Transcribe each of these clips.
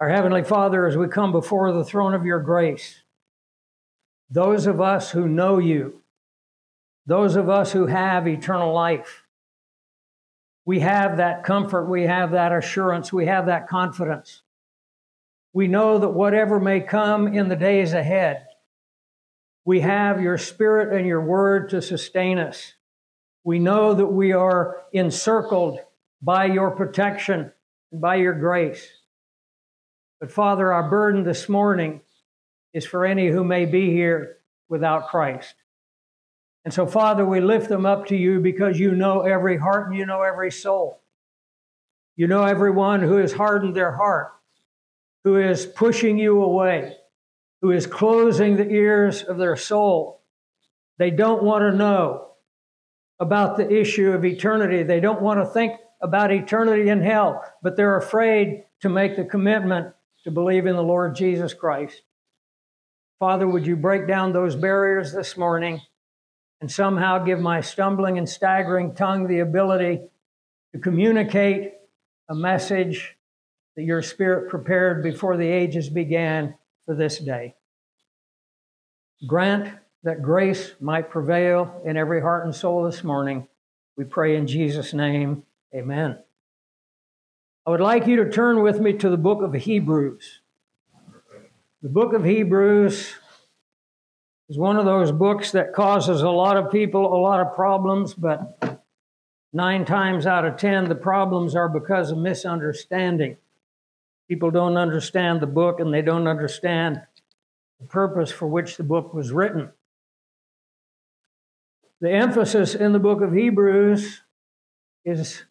Our Heavenly Father, as we come before the throne of your grace, those of us who know you, those of us who have eternal life, we have that comfort, we have that assurance, we have that confidence. We know that whatever may come in the days ahead, we have your Spirit and your Word to sustain us. We know that we are encircled by your protection and by your grace. But Father, our burden this morning is for any who may be here without Christ. And so, Father, we lift them up to you because you know every heart and you know every soul. You know everyone who has hardened their heart, who is pushing you away, who is closing the ears of their soul. They don't want to know about the issue of eternity. They don't want to think about eternity in hell, but they're afraid to make the commitment to believe in the Lord Jesus Christ. Father, would you break down those barriers this morning and somehow give my stumbling and staggering tongue the ability to communicate a message that your Spirit prepared before the ages began for this day. Grant that grace might prevail in every heart and soul this morning. We pray in Jesus' name. Amen. I would like you to turn with me to the book of Hebrews. The book of Hebrews is one of those books that causes a lot of people a lot of problems, but nine times out of ten, the problems are because of misunderstanding. People don't understand the book and they don't understand the purpose for which the book was written. The emphasis in the book of Hebrews is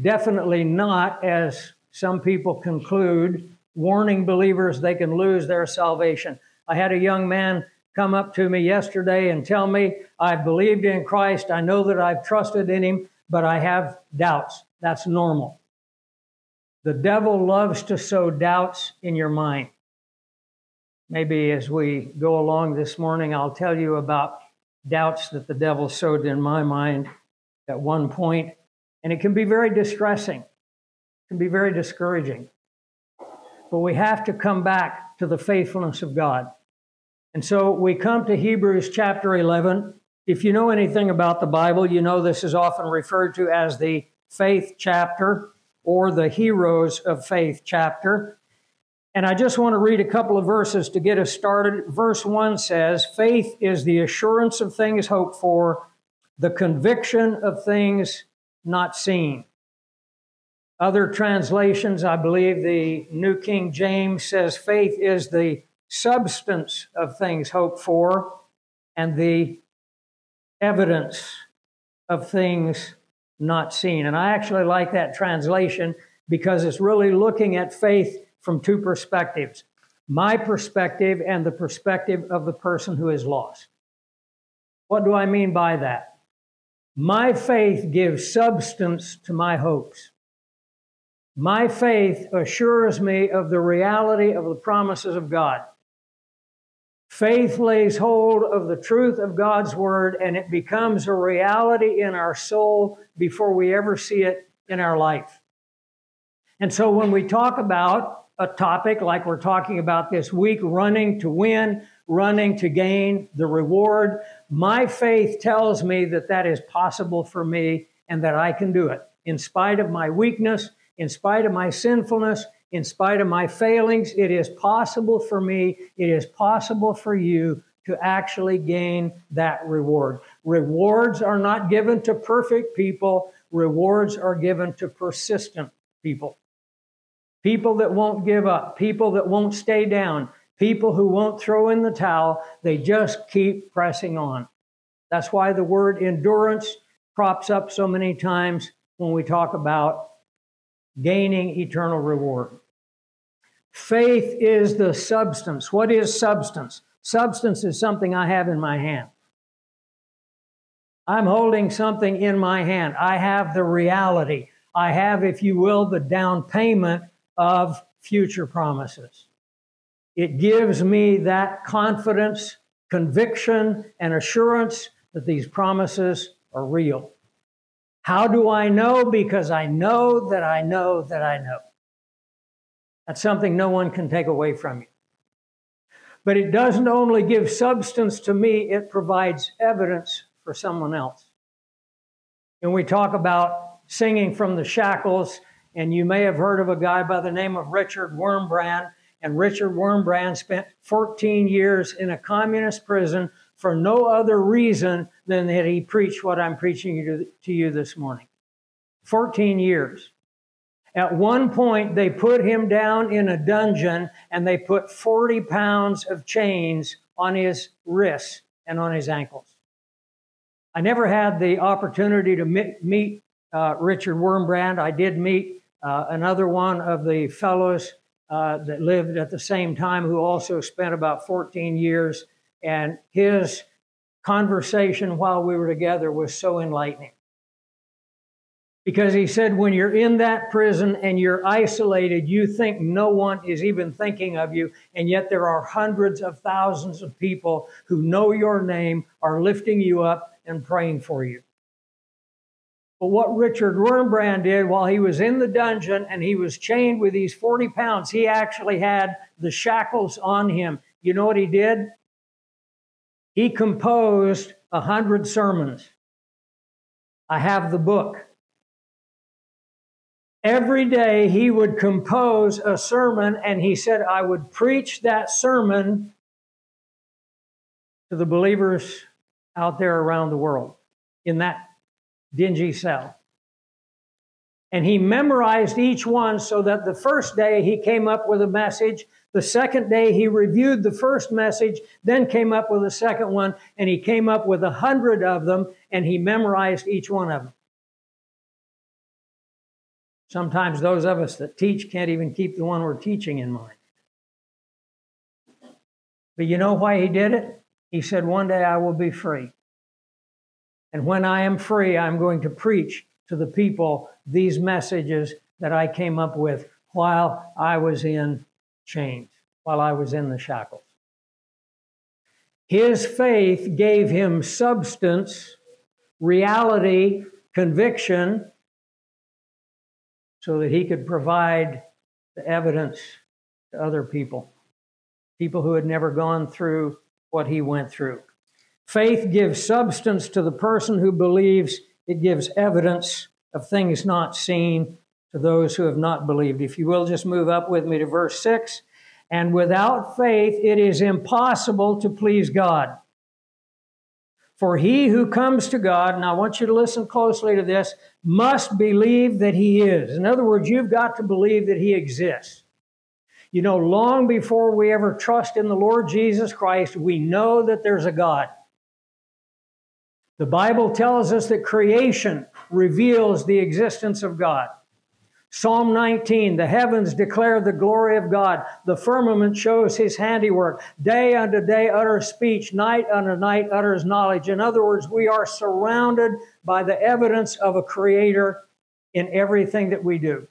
definitely not, as some people conclude, warning believers they can lose their salvation. I had a young man come up to me yesterday and tell me, I believed in Christ, I know that I've trusted in Him, but I have doubts. That's normal. The devil loves to sow doubts in your mind. Maybe as we go along this morning, I'll tell you about doubts that the devil sowed in my mind at one point, and it can be very distressing, it can be very discouraging. But we have to come back to the faithfulness of God. And so we come to Hebrews chapter 11. If you know anything about the Bible, you know this is often referred to as the faith chapter or the heroes of faith chapter. And I just want to read a couple of verses to get us started. Verse 1 says, Faith is the assurance of things hoped for, the conviction of things not seen. Other translations, I believe the New King James says, faith is the substance of things hoped for and the evidence of things not seen. And I actually like that translation because it's really looking at faith from two perspectives my perspective and the perspective of the person who is lost. What do I mean by that? My faith gives substance to my hopes. My faith assures me of the reality of the promises of God. Faith lays hold of the truth of God's word and it becomes a reality in our soul before we ever see it in our life. And so when we talk about a topic like we're talking about this week running to win, running to gain the reward. My faith tells me that that is possible for me and that I can do it in spite of my weakness, in spite of my sinfulness, in spite of my failings. It is possible for me, it is possible for you to actually gain that reward. Rewards are not given to perfect people, rewards are given to persistent people people that won't give up, people that won't stay down, people who won't throw in the towel. They just keep pressing on. That's why the word endurance crops up so many times when we talk about gaining eternal reward. Faith is the substance. What is substance? Substance is something I have in my hand. I'm holding something in my hand. I have the reality. I have, if you will, the down payment of future promises. It gives me that confidence, conviction, and assurance that these promises are real. How do I know? Because I know that I know that I know. That's something no one can take away from you. But it doesn't only give substance to me, it provides evidence for someone else. And we talk about singing from the shackles, and you may have heard of a guy by the name of Richard Wurmbrand. And Richard Wurmbrand spent 14 years in a communist prison for no other reason than that he preached what I'm preaching to, you this morning. 14 years. At one point, they put him down in a dungeon and they put 40 pounds of chains on his wrists and on his ankles. I never had the opportunity to meet uh, Richard Wurmbrand. I did meet uh, another one of the fellows uh, that lived at the same time who also spent about 14 years, and his conversation while we were together was so enlightening. Because he said, when you're in that prison and you're isolated, you think no one is even thinking of you. And yet there are hundreds of thousands of people who know your name, are lifting you up, and praying for you. But what Richard Wurmbrand did while he was in the dungeon and he was chained with these 40 pounds, he actually had the shackles on him. You know what he did? He composed a hundred sermons. I have the book. Every day he would compose a sermon, and he said, I would preach that sermon to the believers out there around the world in that dingy cell. And he memorized each one so that the first day he came up with a message. The second day he reviewed the first message, then came up with a second one, and he came up with a hundred of them, and he memorized each one of them. Sometimes those of us that teach can't even keep the one we're teaching in mind. But you know why he did it? He said, One day I will be free. And when I am free, I'm going to preach to the people these messages that I came up with while I was in chains, while I was in the shackles. His faith gave him substance, reality, conviction, so that he could provide the evidence to other people, people who had never gone through what he went through. Faith gives substance to the person who believes, it gives evidence of things not seen to those who have not believed. If you will, just move up with me to verse 6. And without faith, it is impossible to please God. For he who comes to God, and I want you to listen closely to this, must believe that he is. In other words, you've got to believe that he exists. You know, long before we ever trust in the Lord Jesus Christ, we know that there's a God. The Bible tells us that creation reveals the existence of God. Psalm 19, the heavens declare the glory of God. The firmament shows his handiwork. Day unto day utters speech. Night unto night utters knowledge. In other words, we are surrounded by the evidence of a creator in everything that we do.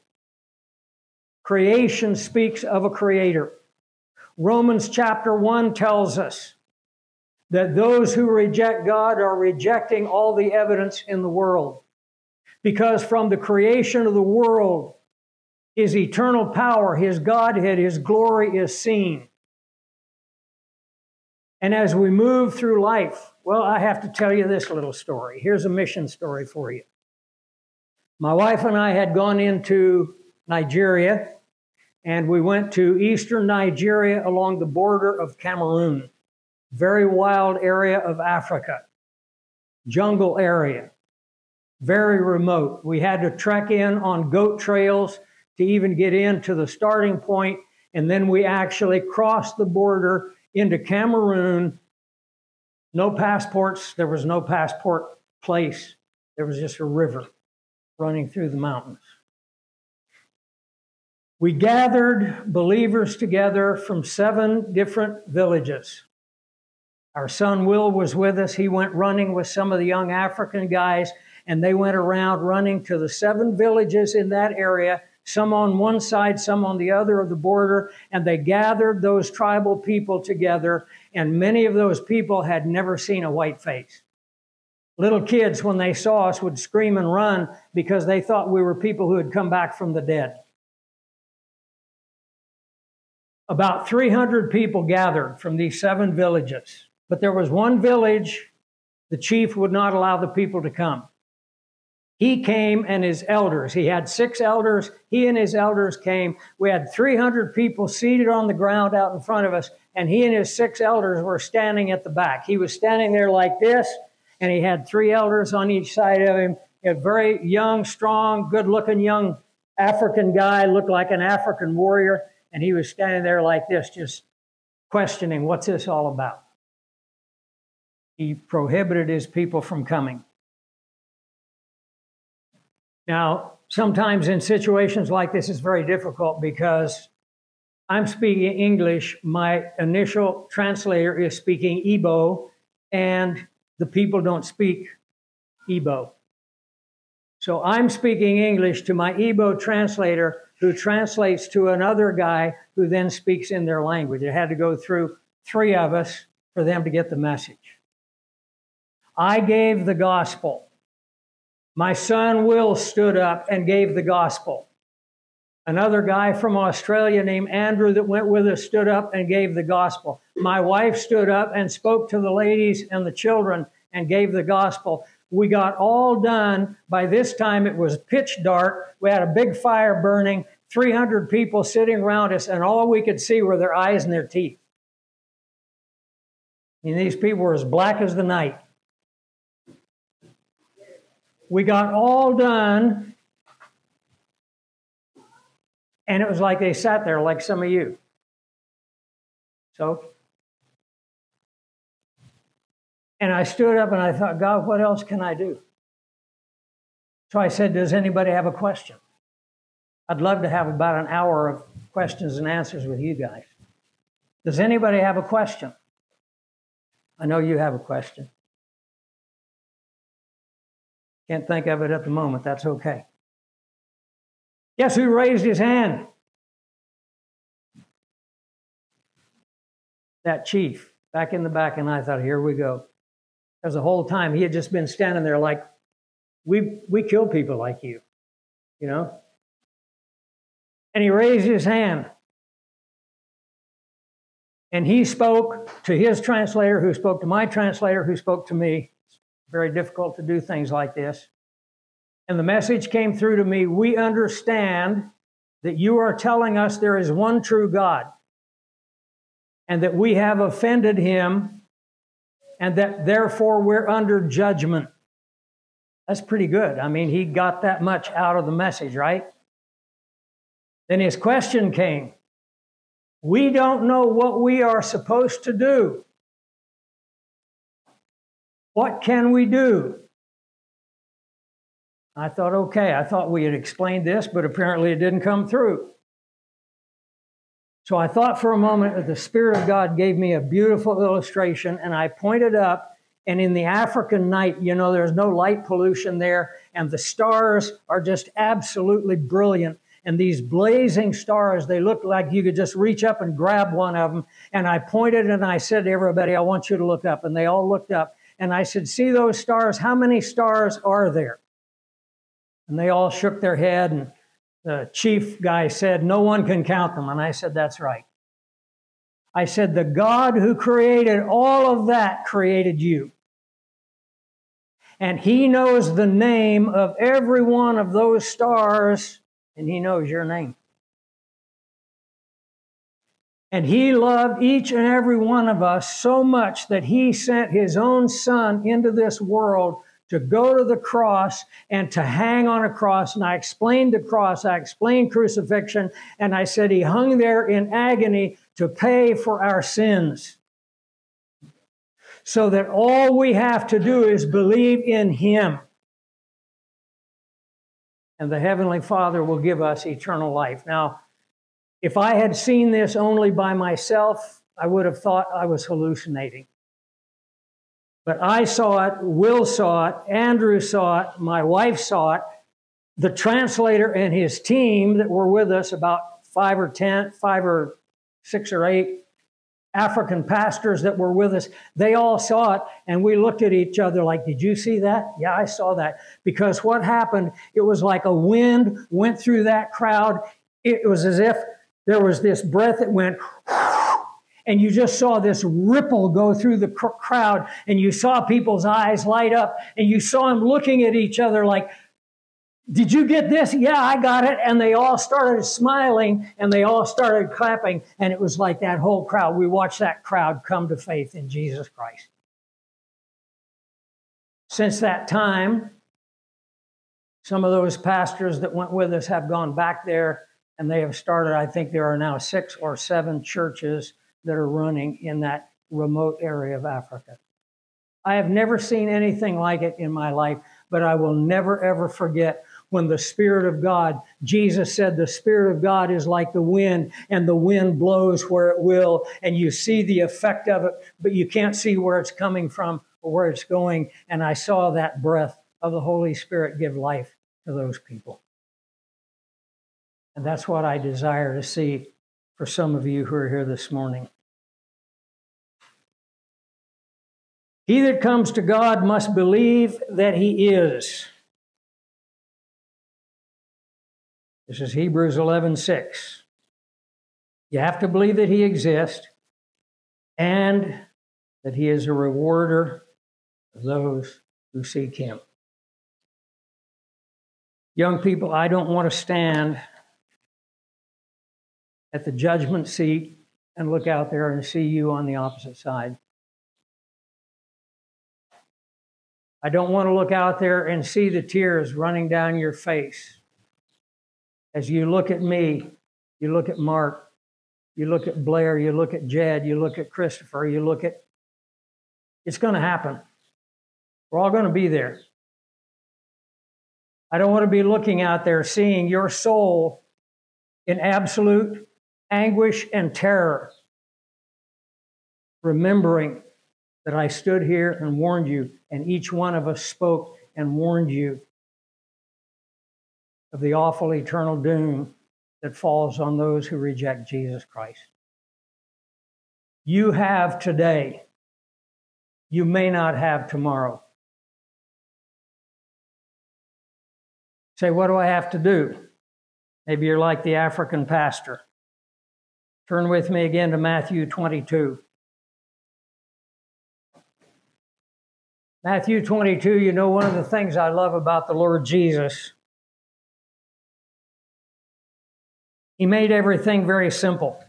Creation speaks of a creator. Romans chapter 1 tells us that those who reject God are rejecting all the evidence in the world. Because from the creation of the world, his eternal power, his Godhead, his glory is seen. And as we move through life, well, I have to tell you this little story. Here's a mission story for you. My wife and I had gone into Nigeria, and we went to eastern Nigeria along the border of Cameroon, very wild area of Africa, jungle area very remote. We had to trek in on goat trails to even get into the starting point, and then we actually crossed the border into Cameroon. No passports, there was no passport place, there was just a river running through the mountains. We gathered believers together from seven different villages. Our son Will was with us. He went running with some of the young African guys and they went around running to the seven villages in that area, some on one side, some on the other of the border, and they gathered those tribal people together, and many of those people had never seen a white face. Little kids, when they saw us, would scream and run because they thought we were people who had come back from the dead. about 300 people gathered from these seven villages. But there was one village the chief would not allow the people to come. He came and his elders. He had six elders. He and his elders came. We had 300 people seated on the ground out in front of us, and he and his six elders were standing at the back. He was standing there like this, and he had three elders on each side of him. A very young, strong, good looking young African guy, looked like an African warrior, and he was standing there like this, just questioning what's this all about. He prohibited his people from coming. Now, sometimes in situations like this, it's very difficult because I'm speaking English. My initial translator is speaking Igbo, and the people don't speak Igbo. So I'm speaking English to my Igbo translator, who translates to another guy who then speaks in their language. It had to go through three of us for them to get the message. I gave the gospel. My son Will stood up and gave the gospel. Another guy from Australia named Andrew that went with us stood up and gave the gospel. My wife stood up and spoke to the ladies and the children and gave the gospel. We got all done. By this time, it was pitch dark. We had a big fire burning, 300 people sitting around us, and all we could see were their eyes and their teeth. And these people were as black as the night. We got all done, and it was like they sat there, like some of you. So, and I stood up and I thought, God, what else can I do? So I said, Does anybody have a question? I'd love to have about an hour of questions and answers with you guys. Does anybody have a question? I know you have a question. Can't think of it at the moment. That's okay. Guess who raised his hand? That chief back in the back, and I thought, here we go. Because the whole time he had just been standing there like, we, we kill people like you, you know? And he raised his hand. And he spoke to his translator, who spoke to my translator, who spoke to me very difficult to do things like this. And the message came through to me we understand that you are telling us there is one true God and that we have offended him and that therefore we're under judgment. That's pretty good. I mean, he got that much out of the message, right? Then his question came We don't know what we are supposed to do. What can we do? I thought, okay, I thought we had explained this, but apparently it didn't come through. So I thought for a moment that the Spirit of God gave me a beautiful illustration, and I pointed up, and in the African night, you know, there's no light pollution there, and the stars are just absolutely brilliant. And these blazing stars, they look like you could just reach up and grab one of them. And I pointed and I said to everybody, I want you to look up. And they all looked up. And I said, See those stars? How many stars are there? And they all shook their head. And the chief guy said, No one can count them. And I said, That's right. I said, The God who created all of that created you. And he knows the name of every one of those stars, and he knows your name. And he loved each and every one of us so much that he sent his own son into this world to go to the cross and to hang on a cross. And I explained the cross, I explained crucifixion, and I said he hung there in agony to pay for our sins. So that all we have to do is believe in him. And the Heavenly Father will give us eternal life. Now, if I had seen this only by myself, I would have thought I was hallucinating. But I saw it, Will saw it, Andrew saw it, my wife saw it, the translator and his team that were with us, about five or ten, five or six or eight African pastors that were with us, they all saw it, and we looked at each other like, Did you see that? Yeah, I saw that. Because what happened, it was like a wind went through that crowd. It was as if there was this breath that went, and you just saw this ripple go through the cr- crowd, and you saw people's eyes light up, and you saw them looking at each other like, did you get this? Yeah, I got it. And they all started smiling and they all started clapping. And it was like that whole crowd. We watched that crowd come to faith in Jesus Christ. Since that time, some of those pastors that went with us have gone back there and they have started, I think there are now six or seven churches that are running in that remote area of Africa. I have never seen anything like it in my life, but I will never ever forget when the Spirit of God, Jesus said, the Spirit of God is like the wind, and the wind blows where it will, and you see the effect of it, but you can't see where it's coming from or where it's going. And I saw that breath of the Holy Spirit give life to those people. And that's what I desire to see for some of you who are here this morning. He that comes to God must believe that He is. This is Hebrews 11:6. You have to believe that He exists and that He is a rewarder of those who seek Him. Young people, I don't want to stand at the judgment seat and look out there and see you on the opposite side. I don't want to look out there and see the tears running down your face as you look at me, you look at Mark, you look at Blair, you look at Jed, you look at Christopher, you look at, it's going to happen. We're all going to be there. I don't want to be looking out there seeing your soul in absolute anguish and terror, remembering that I stood here and warned you, and each one of us spoke and warned you of the awful eternal doom that falls on those who reject Jesus Christ. You have today, you may not have tomorrow. Say, what do I have to do? Maybe you're like the African pastor. Turn with me again to Matthew 22. Matthew 22, you know, one of the things I love about the Lord Jesus He made everything very simple.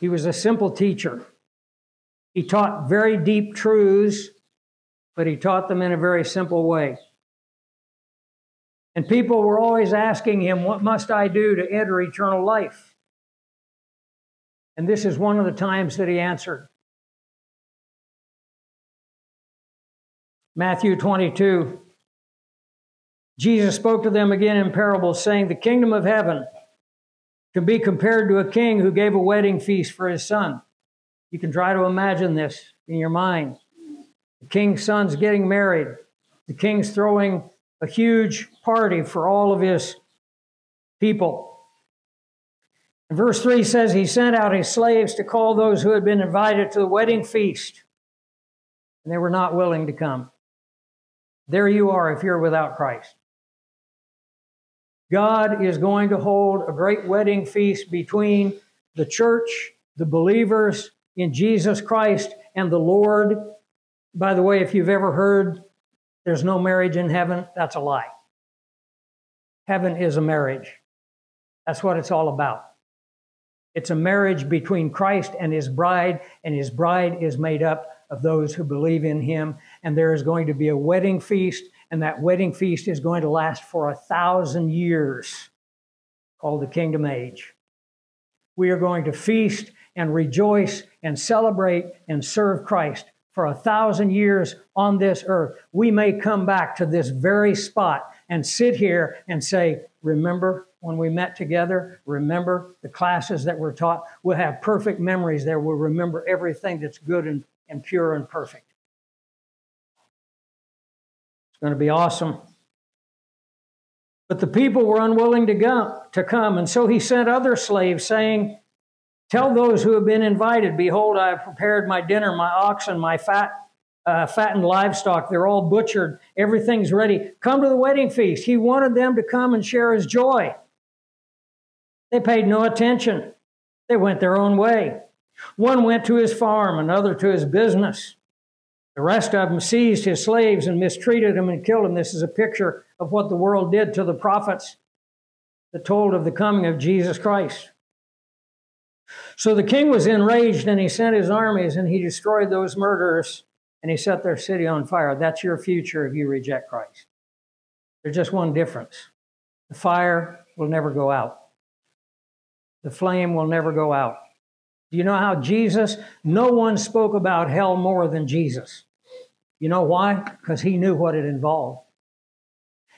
He was a simple teacher. He taught very deep truths, but he taught them in a very simple way. And people were always asking him, What must I do to enter eternal life? And this is one of the times that he answered. Matthew 22, Jesus spoke to them again in parables, saying, The kingdom of heaven can be compared to a king who gave a wedding feast for his son. You can try to imagine this in your mind. The king's son's getting married. The king's throwing a huge party for all of his people. Verse 3 says, He sent out his slaves to call those who had been invited to the wedding feast, and they were not willing to come. There you are if you're without Christ. God is going to hold a great wedding feast between the church, the believers in Jesus Christ, and the Lord. By the way, if you've ever heard there's no marriage in heaven, that's a lie. Heaven is a marriage. That's what it's all about. It's a marriage between Christ and his bride, and his bride is made up of those who believe in him. And there is going to be a wedding feast and that wedding feast is going to last for a thousand years, called the Kingdom Age. We are going to feast and rejoice and celebrate and serve Christ for a thousand years on this earth. We may come back to this very spot and sit here and say, Remember when we met together? Remember the classes that were taught? We'll have perfect memories there. We'll remember everything that's good and, and pure and perfect. It's going to be awesome. But the people were unwilling to, go, to come, and so he sent other slaves, saying, Tell those who have been invited, Behold, I have prepared my dinner, my oxen, my fat uh, fattened livestock. They're all butchered. Everything's ready. Come to the wedding feast. He wanted them to come and share his joy. They paid no attention. They went their own way. One went to his farm, another to his business. The rest of them seized his slaves and mistreated them and killed them. This is a picture of what the world did to the prophets that told of the coming of Jesus Christ. So the king was enraged and he sent his armies and he destroyed those murderers and he set their city on fire. That's your future if you reject Christ. There's just one difference the fire will never go out, the flame will never go out. Do you know how Jesus, no one spoke about hell more than Jesus? You know why? Because he knew what it involved.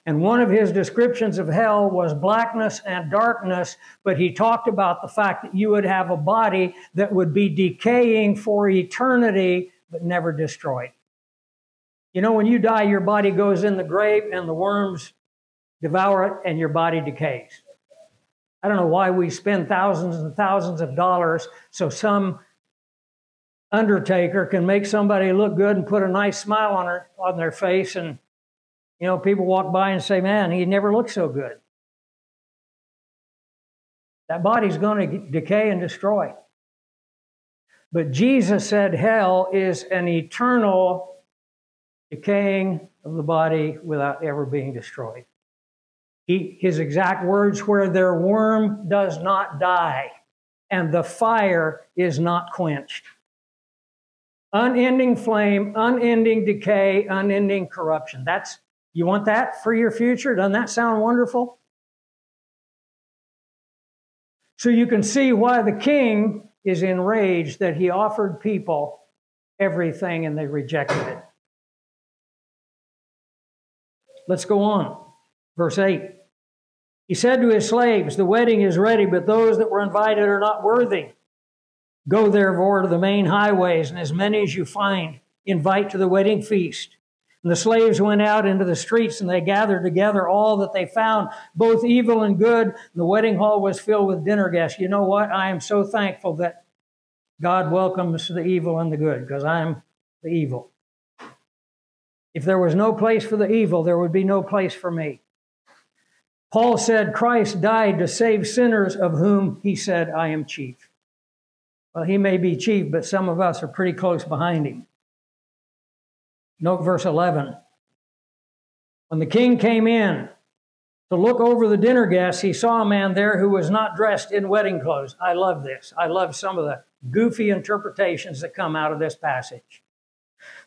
And one of his descriptions of hell was blackness and darkness, but he talked about the fact that you would have a body that would be decaying for eternity, but never destroyed. You know, when you die, your body goes in the grave and the worms devour it and your body decays. I don't know why we spend thousands and thousands of dollars so some undertaker can make somebody look good and put a nice smile on, her, on their face and you know people walk by and say man he never looked so good. That body's going to decay and destroy. But jesus said hell is an eternal decaying of the body without ever being destroyed. He, his exact words where their worm does not die and the fire is not quenched. Unending flame, unending decay, unending corruption. That's you want that for your future? Doesn't that sound wonderful? So you can see why the king is enraged that he offered people everything and they rejected it. Let's go on. Verse 8. He said to his slaves, The wedding is ready, but those that were invited are not worthy. Go therefore to the main highways, and as many as you find, invite to the wedding feast. And the slaves went out into the streets, and they gathered together all that they found, both evil and good. And the wedding hall was filled with dinner guests. You know what? I am so thankful that God welcomes the evil and the good, because I'm the evil. If there was no place for the evil, there would be no place for me. Paul said Christ died to save sinners, of whom he said, I am chief. Well, he may be chief, but some of us are pretty close behind him. Note verse 11. When the king came in to look over the dinner guests, he saw a man there who was not dressed in wedding clothes. I love this. I love some of the goofy interpretations that come out of this passage.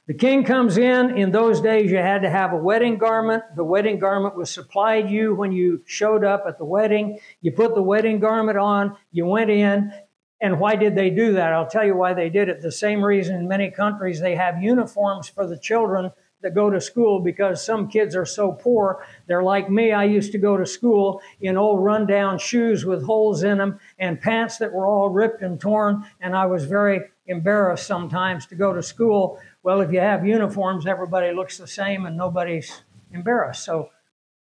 The king comes in. In those days, you had to have a wedding garment. The wedding garment was supplied you when you showed up at the wedding. You put the wedding garment on, you went in, and why did they do that? I'll tell you why they did it. The same reason in many countries they have uniforms for the children that go to school because some kids are so poor. They're like me. I used to go to school in old rundown shoes with holes in them and pants that were all ripped and torn. And I was very embarrassed sometimes to go to school. Well, if you have uniforms, everybody looks the same and nobody's embarrassed. So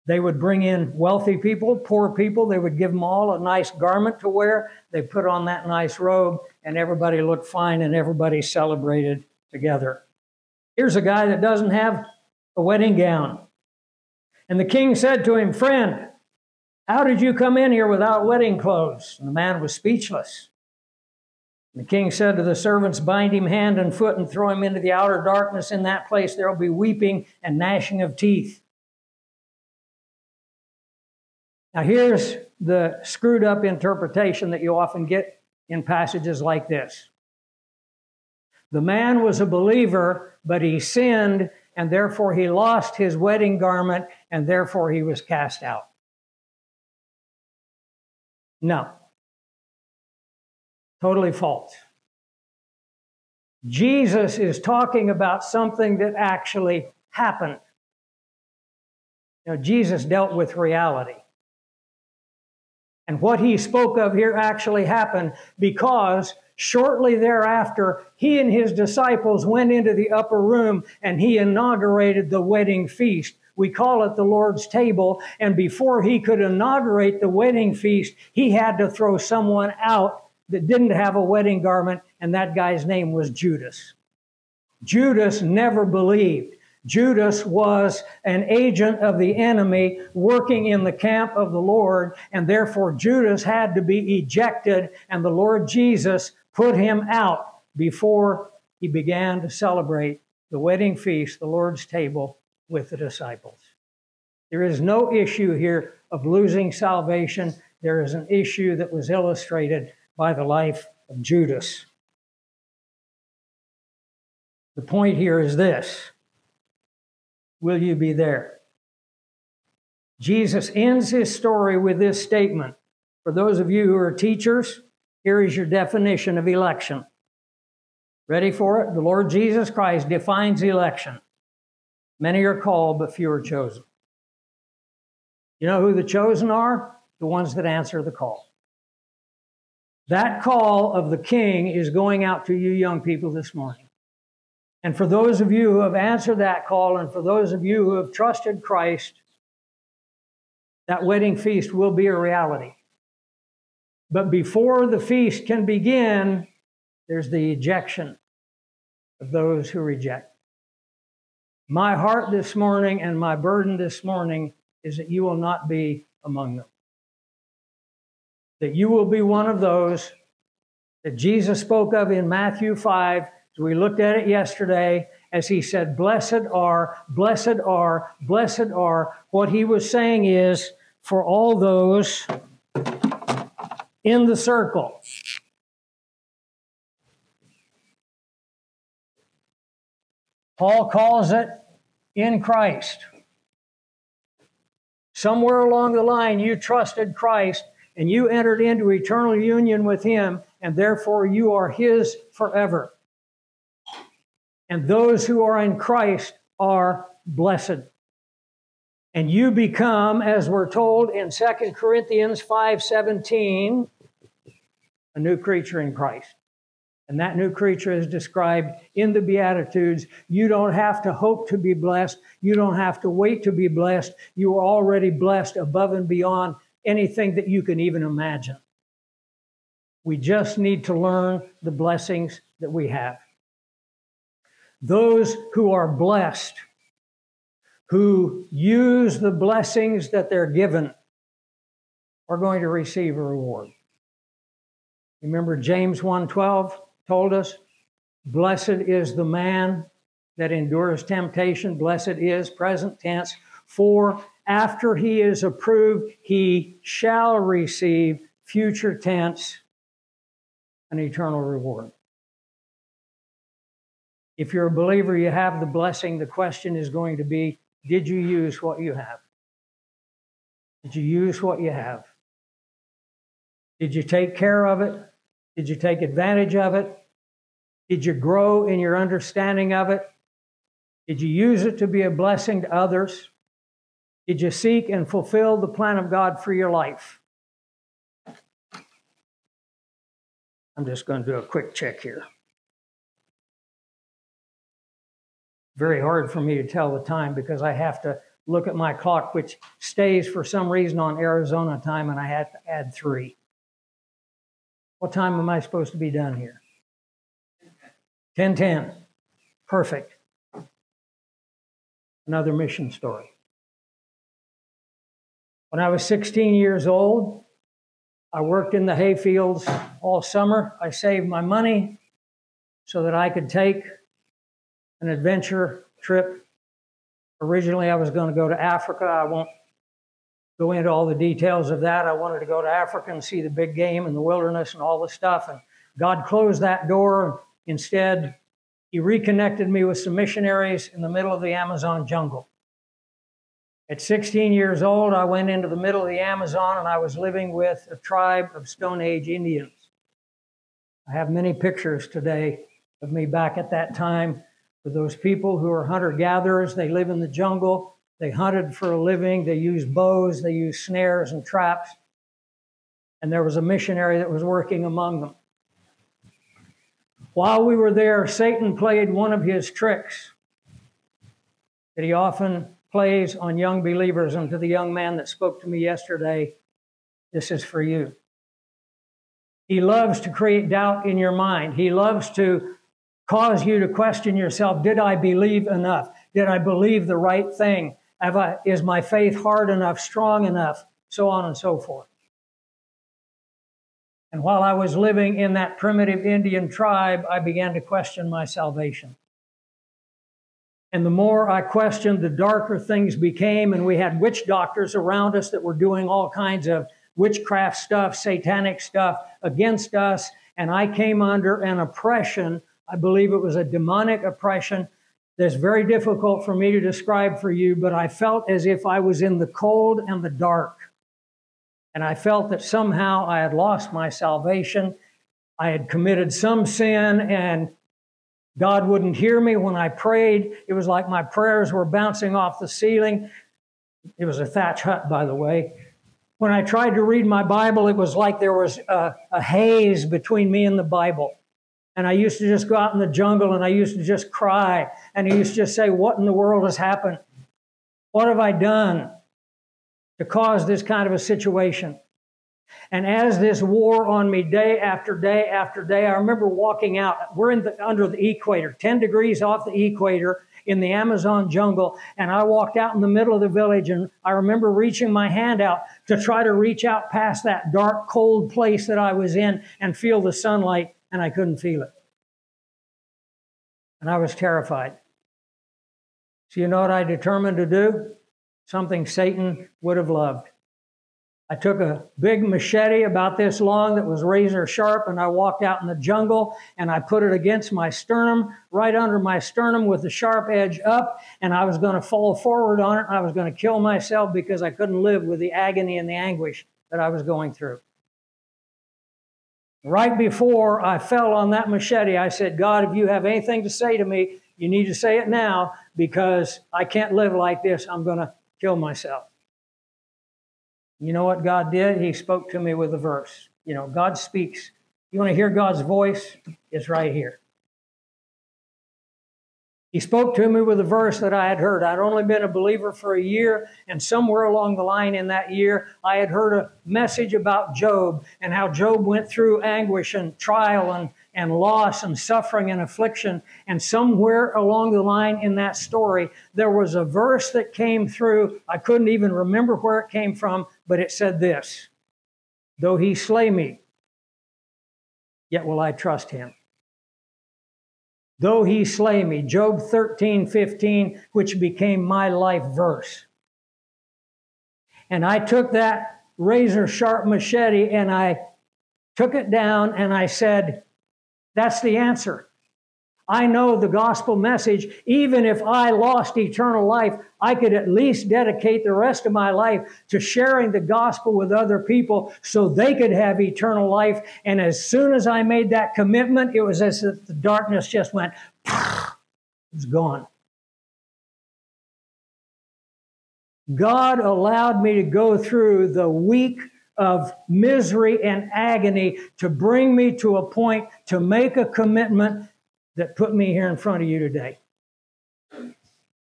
they would bring in wealthy people, poor people. They would give them all a nice garment to wear. They put on that nice robe, and everybody looked fine and everybody celebrated together. Here's a guy that doesn't have a wedding gown. And the king said to him, Friend, how did you come in here without wedding clothes? And the man was speechless. And the king said to the servants, Bind him hand and foot and throw him into the outer darkness. In that place there will be weeping and gnashing of teeth. Now, here's the screwed up interpretation that you often get in passages like this The man was a believer, but he sinned, and therefore he lost his wedding garment, and therefore he was cast out. No. Totally false. Jesus is talking about something that actually happened. Know, Jesus dealt with reality. And what he spoke of here actually happened because shortly thereafter, he and his disciples went into the upper room and he inaugurated the wedding feast. We call it the Lord's table. And before he could inaugurate the wedding feast, he had to throw someone out that didn't have a wedding garment, and that guy's name was Judas. Judas never believed. Judas was an agent of the enemy working in the camp of the Lord, and therefore Judas had to be ejected, and the Lord Jesus put him out before he began to celebrate the wedding feast, the Lord's table, with the disciples. There is no issue here of losing salvation. There is an issue that was illustrated by the life of Judas. The point here is this Will you be there? Jesus ends his story with this statement. For those of you who are teachers, here is your definition of election. Ready for it? The Lord Jesus Christ defines election. Many are called, but few are chosen. You know who the chosen are? The ones that answer the call. That call of the King is going out to you young people this morning. And for those of you who have answered that call, and for those of you who have trusted Christ, that wedding feast will be a reality. But before the feast can begin, there's the ejection of those who reject. My heart this morning and my burden this morning is that you will not be among them. That you will be one of those that Jesus spoke of in Matthew 5 so we looked at it yesterday as he said, Blessed are, blessed are, blessed are. What he was saying is for all those in the circle. Paul calls it in Christ. Somewhere along the line, you trusted Christ and you entered into eternal union with Him, and therefore you are His forever and those who are in Christ are blessed. And you become, as we're told in 2 Corinthians 5:17, a new creature in Christ. And that new creature is described in the Beatitudes. You don't have to hope to be blessed. You don't have to wait to be blessed. You are already blessed above and beyond anything that you can even imagine. We just need to learn the blessings that we have. Those who are blessed, who use the blessings that they're given, are going to receive a reward. Remember James 1:12 told us, "Blessed is the man that endures temptation, blessed is present tense, for after he is approved, he shall receive future tense an eternal reward." If you're a believer, you have the blessing. The question is going to be Did you use what you have? Did you use what you have? Did you take care of it? Did you take advantage of it? Did you grow in your understanding of it? Did you use it to be a blessing to others? Did you seek and fulfill the plan of God for your life? I'm just going to do a quick check here. Very hard for me to tell the time because I have to look at my clock, which stays for some reason on Arizona time, and I have to add three. What time am I supposed to be done here? 1010. Perfect. Another mission story. When I was 16 years old, I worked in the hayfields all summer. I saved my money so that I could take an adventure trip. Originally, I was going to go to Africa. I won't go into all the details of that. I wanted to go to Africa and see the big game and the wilderness and all the stuff. And God closed that door. Instead, He reconnected me with some missionaries in the middle of the Amazon jungle. At 16 years old, I went into the middle of the Amazon and I was living with a tribe of Stone Age Indians. I have many pictures today of me back at that time for those people who are hunter gatherers. They live in the jungle, they hunted for a living, they used bows, they used snares and traps. And there was a missionary that was working among them. While we were there, Satan played one of his tricks that he often plays on young believers. And to the young man that spoke to me yesterday, this is for you. He loves to create doubt in your mind. He loves to cause you to question yourself Did I believe enough? Did I believe the right thing? I, is my faith hard enough, strong enough? So on and so forth. And while I was living in that primitive Indian tribe, I began to question my salvation. And the more I questioned, the darker things became. And we had witch doctors around us that were doing all kinds of witchcraft stuff, satanic stuff against us. And I came under an oppression. I believe it was a demonic oppression that's very difficult for me to describe for you, but I felt as if I was in the cold and the dark. And I felt that somehow I had lost my salvation. I had committed some sin and God wouldn't hear me when I prayed. It was like my prayers were bouncing off the ceiling. It was a thatch hut, by the way. When I tried to read my Bible, it was like there was a, a haze between me and the Bible. And I used to just go out in the jungle and I used to just cry. And I used to just say, What in the world has happened? What have I done to cause this kind of a situation? And as this wore on me day after day after day, I remember walking out. We're in the, under the equator, 10 degrees off the equator in the Amazon jungle. And I walked out in the middle of the village and I remember reaching my hand out to try to reach out past that dark, cold place that I was in and feel the sunlight, and I couldn't feel it. And I was terrified. So, you know what I determined to do? Something Satan would have loved. I took a big machete about this long that was razor sharp, and I walked out in the jungle and I put it against my sternum, right under my sternum with the sharp edge up, and I was going to fall forward on it. I was going to kill myself because I couldn't live with the agony and the anguish that I was going through. Right before I fell on that machete, I said, God, if you have anything to say to me, you need to say it now because I can't live like this. I'm going to kill myself. You know what God did? He spoke to me with a verse. You know, God speaks. You want to hear God's voice? It's right here. He spoke to me with a verse that I had heard. I'd only been a believer for a year, and somewhere along the line in that year, I had heard a message about Job and how Job went through anguish and trial and and loss and suffering and affliction. And somewhere along the line in that story, there was a verse that came through. I couldn't even remember where it came from, but it said this Though he slay me, yet will I trust him. Though he slay me, Job 13, 15, which became my life verse. And I took that razor sharp machete and I took it down and I said, that's the answer. I know the gospel message. Even if I lost eternal life, I could at least dedicate the rest of my life to sharing the gospel with other people so they could have eternal life. And as soon as I made that commitment, it was as if the darkness just went, it was gone. God allowed me to go through the week of misery and agony to bring me to a point to make a commitment that put me here in front of you today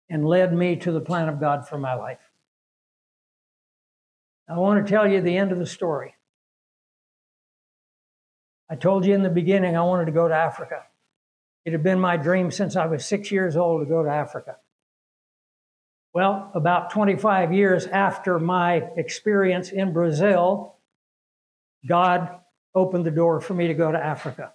and led me to the plan of God for my life. I want to tell you the end of the story. I told you in the beginning I wanted to go to Africa. It had been my dream since I was six years old to go to Africa. Well, about 25 years after my experience in Brazil, God opened the door for me to go to Africa.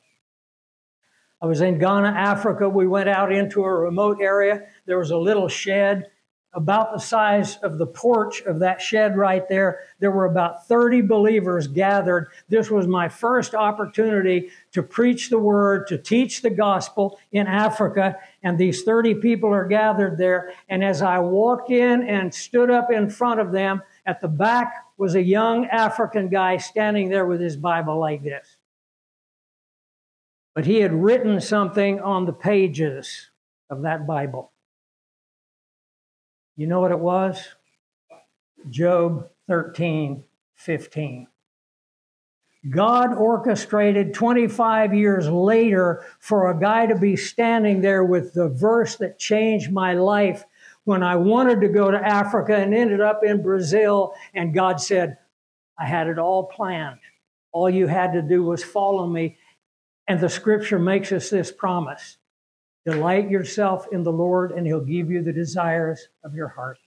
I was in Ghana, Africa. We went out into a remote area. There was a little shed about the size of the porch of that shed right there. There were about 30 believers gathered. This was my first opportunity to preach the word, to teach the gospel in Africa. And these 30 people are gathered there. And as I walked in and stood up in front of them, at the back was a young African guy standing there with his Bible like this. But he had written something on the pages of that Bible. You know what it was? Job 13, 15. God orchestrated 25 years later for a guy to be standing there with the verse that changed my life when I wanted to go to Africa and ended up in Brazil. And God said, I had it all planned. All you had to do was follow me. And the scripture makes us this promise Delight yourself in the Lord, and He'll give you the desires of your heart.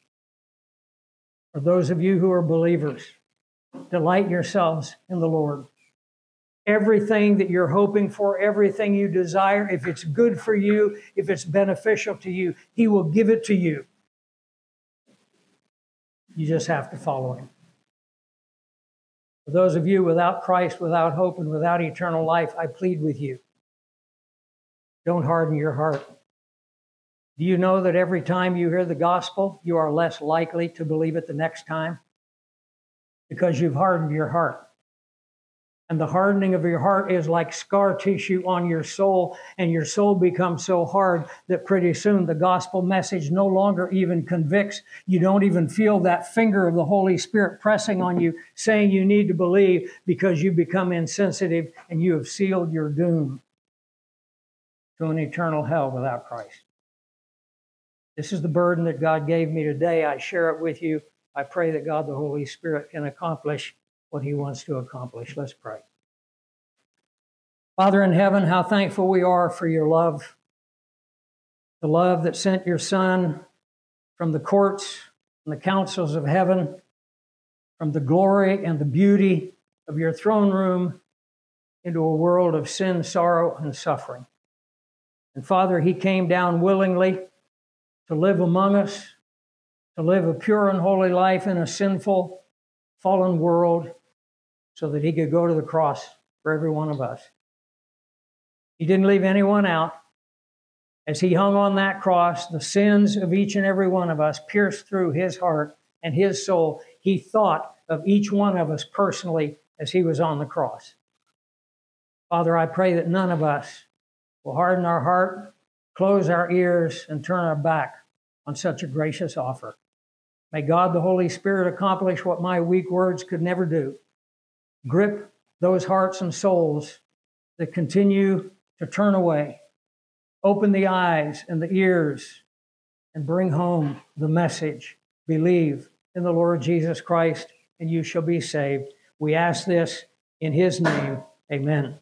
For those of you who are believers, delight yourselves in the Lord. Everything that you're hoping for, everything you desire, if it's good for you, if it's beneficial to you, He will give it to you. You just have to follow Him. For those of you without Christ, without hope, and without eternal life, I plead with you don't harden your heart. Do you know that every time you hear the gospel, you are less likely to believe it the next time? Because you've hardened your heart. And the hardening of your heart is like scar tissue on your soul, and your soul becomes so hard that pretty soon the gospel message no longer even convicts. You don't even feel that finger of the Holy Spirit pressing on you, saying you need to believe because you become insensitive and you have sealed your doom to an eternal hell without Christ. This is the burden that God gave me today. I share it with you. I pray that God the Holy Spirit can accomplish what he wants to accomplish. Let's pray. Father in heaven, how thankful we are for your love, the love that sent your Son from the courts and the councils of heaven, from the glory and the beauty of your throne room into a world of sin, sorrow, and suffering. And Father, He came down willingly to live among us, to live a pure and holy life in a sinful, fallen world, so that He could go to the cross for every one of us. He didn't leave anyone out. As He hung on that cross, the sins of each and every one of us pierced through His heart and His soul. He thought of each one of us personally as He was on the cross. Father, I pray that none of us will harden our heart, close our ears, and turn our back on such a gracious offer. May God the Holy Spirit accomplish what my weak words could never do. Grip those hearts and souls that continue to turn away. Open the eyes and the ears and bring home the message. Believe in the Lord Jesus Christ and you shall be saved. We ask this in his name. Amen.